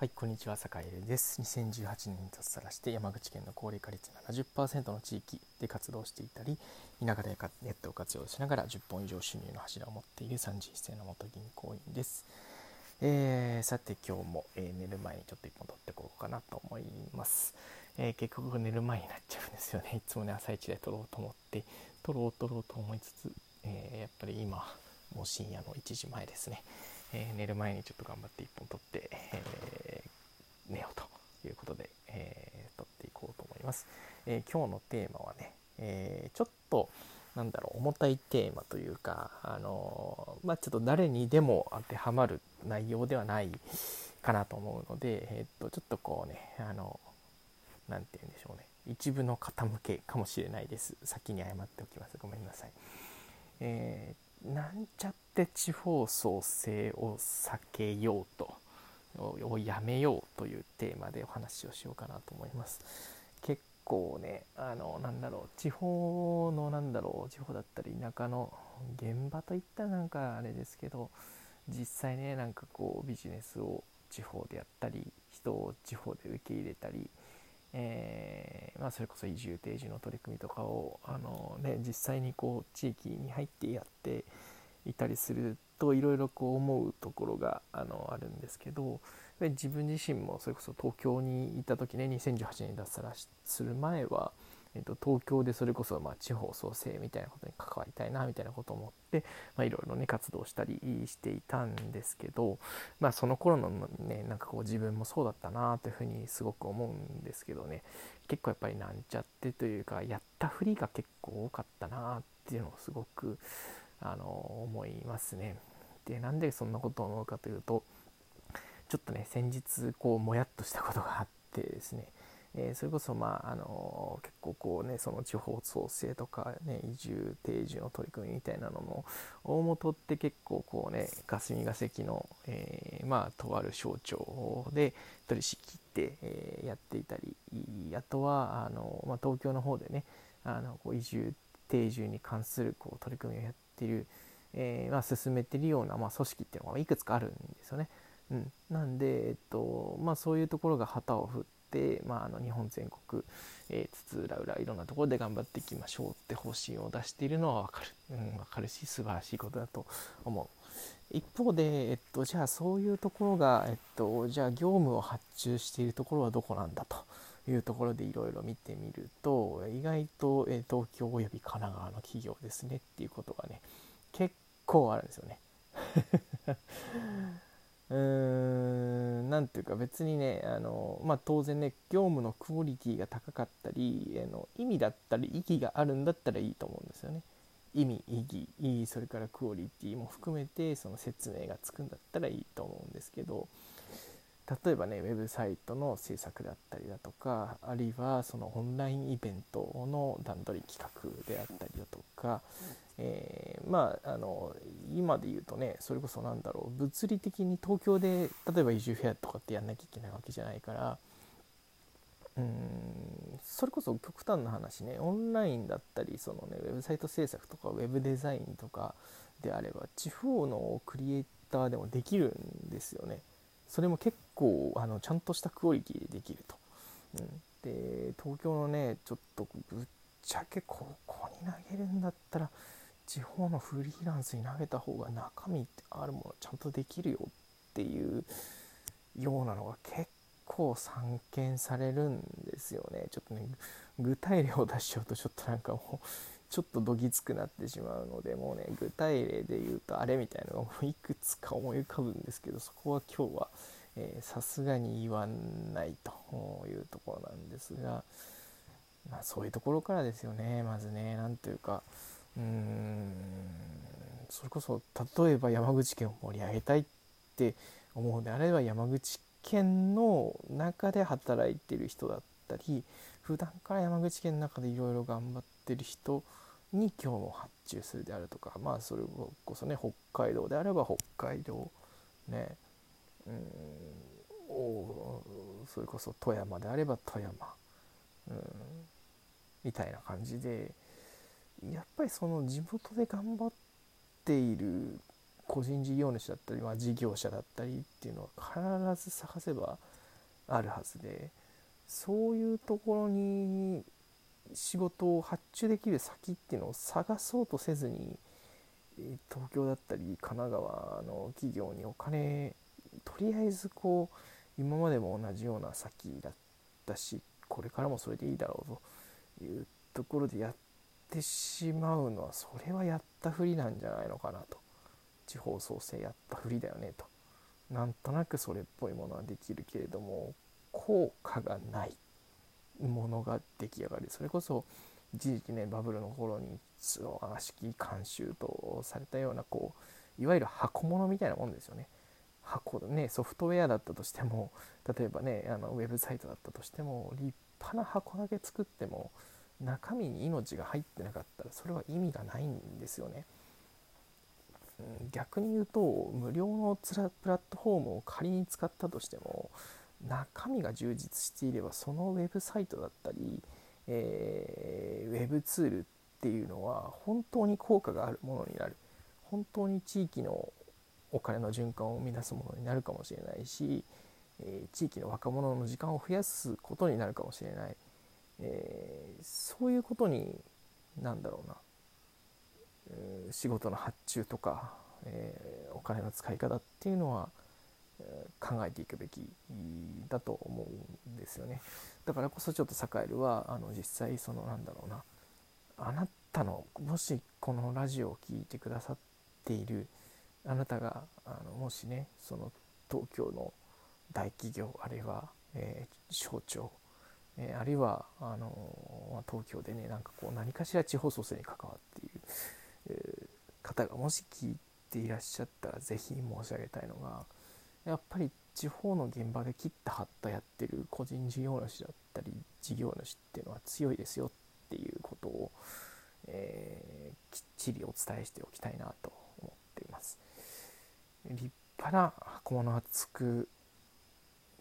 はい、こんにちは、坂井です。2018年に脱サラして山口県の高齢化率70%の地域で活動していたり、田舎でネットを活用しながら10本以上収入の柱を持っている31歳の元銀行員です。えー、さて今日も、えー、寝る前にちょっと1本撮っていこうかなと思います。えー、結局寝る前になっちゃうんですよね。いつもね、朝一で撮ろうと思って、撮ろう撮ろうと思いつつ、えやっぱり今、もう深夜の1時前ですね。え寝る前にちょっと頑張って1本撮って、え寝ようということで、えー、撮っていこうと思います。えー、今日のテーマはね、えー、ちょっとなんだろう重たいテーマというか、あのまあ、ちょっと誰にでも当てはまる内容ではないかなと思うので、えっとちょっとこうねあの何て言うんでしょうね一部の傾けかもしれないです先に謝っておきますごめんなさい。えー、なんちゃって地方創生を避けようと。をやめようというテーマでお話をしようかなと思います。結構ねあのなんだろう地方のなんだろう地方だったり田舎の現場といったらなんかあれですけど実際ねなんかこうビジネスを地方でやったり人を地方で受け入れたり、えー、まあ、それこそ移住定住の取り組みとかをあの、ね、実際にこう地域に入ってやっていたりするといろいろこう思うところがあのあるんですけど自分自身もそれこそ東京にいた時ね2018年に脱サラする前は、えー、と東京でそれこそま地方創生みたいなことに関わりたいなみたいなことを思っていろいろね活動したりしていたんですけど、まあ、その頃のねなんかこう自分もそうだったなというふうにすごく思うんですけどね結構やっぱりなんちゃってというかやったふりが結構多かったなっていうのをすごくあの思いますね。でなんでそんなことを思うかというとちょっとね先日こうもやっとしたことがあってですね、えー、それこそまああの結構こうねその地方創生とか、ね、移住定住の取り組みみたいなのの大元って結構こうね霞が関の、えー、まあとある省庁で取り仕切って、えー、やっていたりあとはあの、まあ、東京の方でねあのこう移住定住に関するこう取り組みをやっているえー、まあ、進めてるような、まあ、組織っていうのがいくつかあるんですよね。うん、なんで、えっとまあ、そういうところが旗を振って、まあ、あの日本全国、えー、津々浦々いろんなところで頑張っていきましょうって方針を出しているのは分かる、うん、分かるし素晴らしいことだと思う。一方で、えっと、じゃあそういうところが、えっと、じゃあ業務を発注しているところはどこなんだというところでいろいろ見てみると意外と、え東京および神奈川の企業ですねっていうことがね結構あるんですよね うーん何ていうか別にねあの、まあ、当然ね業務のクオリティが高かったりあの意味だったり意義があるんだったらいいと思うんですよね。意味意義それからクオリティも含めてその説明がつくんだったらいいと思うんですけど例えばねウェブサイトの制作だったりだとかあるいはそのオンラインイベントの段取り企画であったりだとか、えー、まああの今で言うとねそれこそなんだろう物理的に東京で例えば移住フェアとかってやんなきゃいけないわけじゃないからうんそれこそ極端な話ねオンラインだったりその、ね、ウェブサイト制作とかウェブデザインとかであれば地方のクリエイターでもできるんですよね。それも結構あのちゃんとしたクオリティでできると。うん、で東京のねちょっとぶっちゃけここに投げるんだったら地方のフリーランスに投げた方が中身ってあるものちゃんとできるよっていうようなのが結構散見されるんですよねちょっとね具体例を出しちゃうとちょっとなんかもう ちょっとどぎつくなってしまうのでもうね具体例で言うとあれみたいなのがもういくつか思い浮かぶんですけどそこは今日はさすがに言わないというところなんですが、まあ、そういうところからですよねまずね何というかうーんそれこそ例えば山口県を盛り上げたいって思うのであれば山口県の中で働いてる人だったり普段から山口県の中でいろいろ頑張ってる人に今日も発注するであるとかまあそれこそね北海道であれば北海道ねうんおそれこそ富山であれば富山、うん、みたいな感じでやっぱりその地元で頑張っている個人事業主だったり、まあ、事業者だったりっていうのは必ず探せばあるはずでそういうところに仕事を発注できる先っていうのを探そうとせずに東京だったり神奈川の企業にお金とりあえずこう今までも同じような先だったしこれからもそれでいいだろうというところでやってしまうのはそれはやったふりなんじゃないのかなと地方創生やったふりだよねとなんとなくそれっぽいものはできるけれども効果がないものが出来上がりそれこそ一時期ねバブルの頃に和式慣習とされたようなこういわゆる箱物みたいなもんですよね。箱ねソフトウェアだったとしても例えばねあのウェブサイトだったとしても立派な箱だけ作っても中身に命が入ってなかったらそれは意味がないんですよね。逆に言うと無料のプラットフォームを仮に使ったとしても中身が充実していればそのウェブサイトだったり、えー、ウェブツールっていうのは本当に効果があるものになる本当に地域のお金の循環を生み出すものになるかもしれないし、えー、地域の若者の時間を増やすことになるかもしれない、えー、そういうことになんだろうな、えー、仕事の発注とか、えお金の使い方っていうのは考えていくべきだと思うんですよね。だからこそちょっとサカエルはあの実際そのなんだろうな。あなたのもしこのラジオを聴いてくださっているあなたがあのもしねその東京の大企業あるいは、えー、省庁、えー、あるいはあの東京でねなんかこう何かしら地方創生に関わっている、えー、方がもし聞いていらっしゃったら是非申し上げたいのがやっぱり地方の現場で切った張ったやってる個人事業主だったり事業主っていうのは強いですよっていうことを、えー、きっちりお伝えしておきたいなと思っています。立派な箱物は作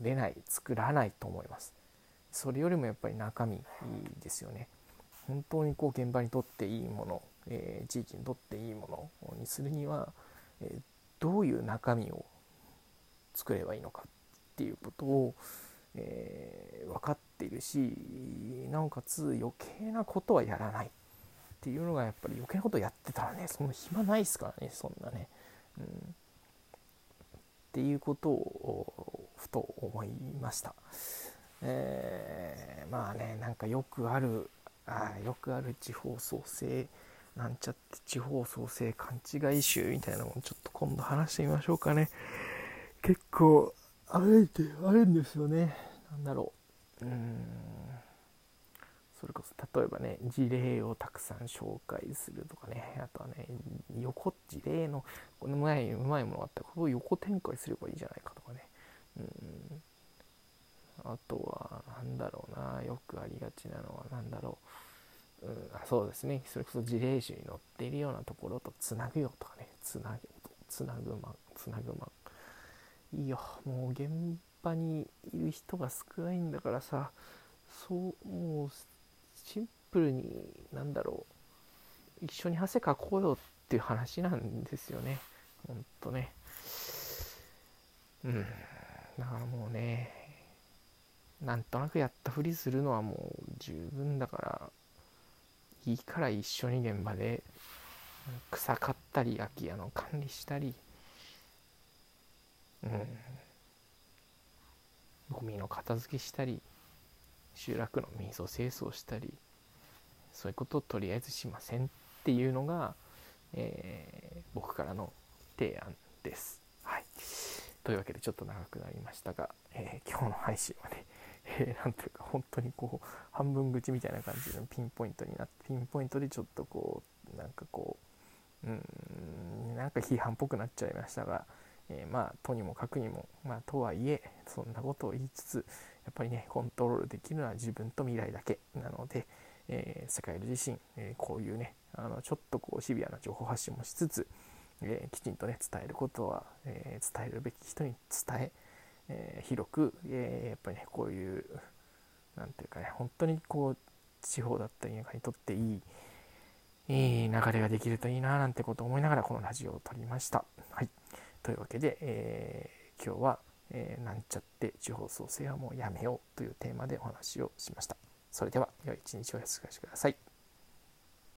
れない作らないと思います。それよりもやっぱり中身ですよね。本当にこう現場にとっていいもの、えー、地域にとっていいものにするには、えー、どういう中身を作ればいいのかっていうことを、えー、分かっているしなおかつ余計なことはやらないっていうのがやっぱり余計なことやってたらねその暇ないですからねそんなね。うん、っていうことをふと思いました。えー、まあねなんかよくあるあよくある地方創生なんちゃって地方創生勘違い集みたいなのもちょっと今度話してみましょうかね。結構あれってあるんですよねなんだろううんそれこそ例えばね事例をたくさん紹介するとかね。あとはね横事例のこの前うまいものがあったらこれを横展開すればいいじゃないかとかね。うん。あとは何だろうな。よくありがちなのは何だろう、うん、あそうですね。それこそ事例集に載っているようなところとつなぐよとかね。つなぐつなぐマンつなぐマンいいよ。もう現場にいる人が少ないんだからさ。そうもうシンプルになんだろう。一緒に汗かこうよっていう話なんですよね。ほんとね。うん。だからもうねなんとなくやったふりするのはもう十分だからいいから一緒に現場で草刈ったり空き家の管理したり。うん、ゴミの片付けしたり。集落の水を清掃したりそういうことをとりあえずしませんっていうのが、えー、僕からの提案です。はい、というわけでちょっと長くなりましたが、えー、今日の配信はね、えー、なんというか本当にこう半分口みたいな感じのピンポイントになってピンポイントでちょっとこうなんかこううんなんか批判っぽくなっちゃいましたが、えー、まあとにもかくにも、まあ、とはいえそんなことを言いつつやっぱりねコントロールできるのは自分と未来だけなので、えー、世界自身、えー、こういうねあのちょっとこうシビアな情報発信もしつつ、えー、きちんとね伝えることは、え伝えるべき人に伝ええ広く、えやっぱりねこういう何ていうかね本当にこう地方だったり田舎にとっていい、いい流れができるといいななんてことを思いながらこのラジオを撮りました。はい、というわけで、えー、今日は、えー、なんちゃって地方創生はもうやめようというテーマでお話をしました。それでは良い一日をお過ごしください。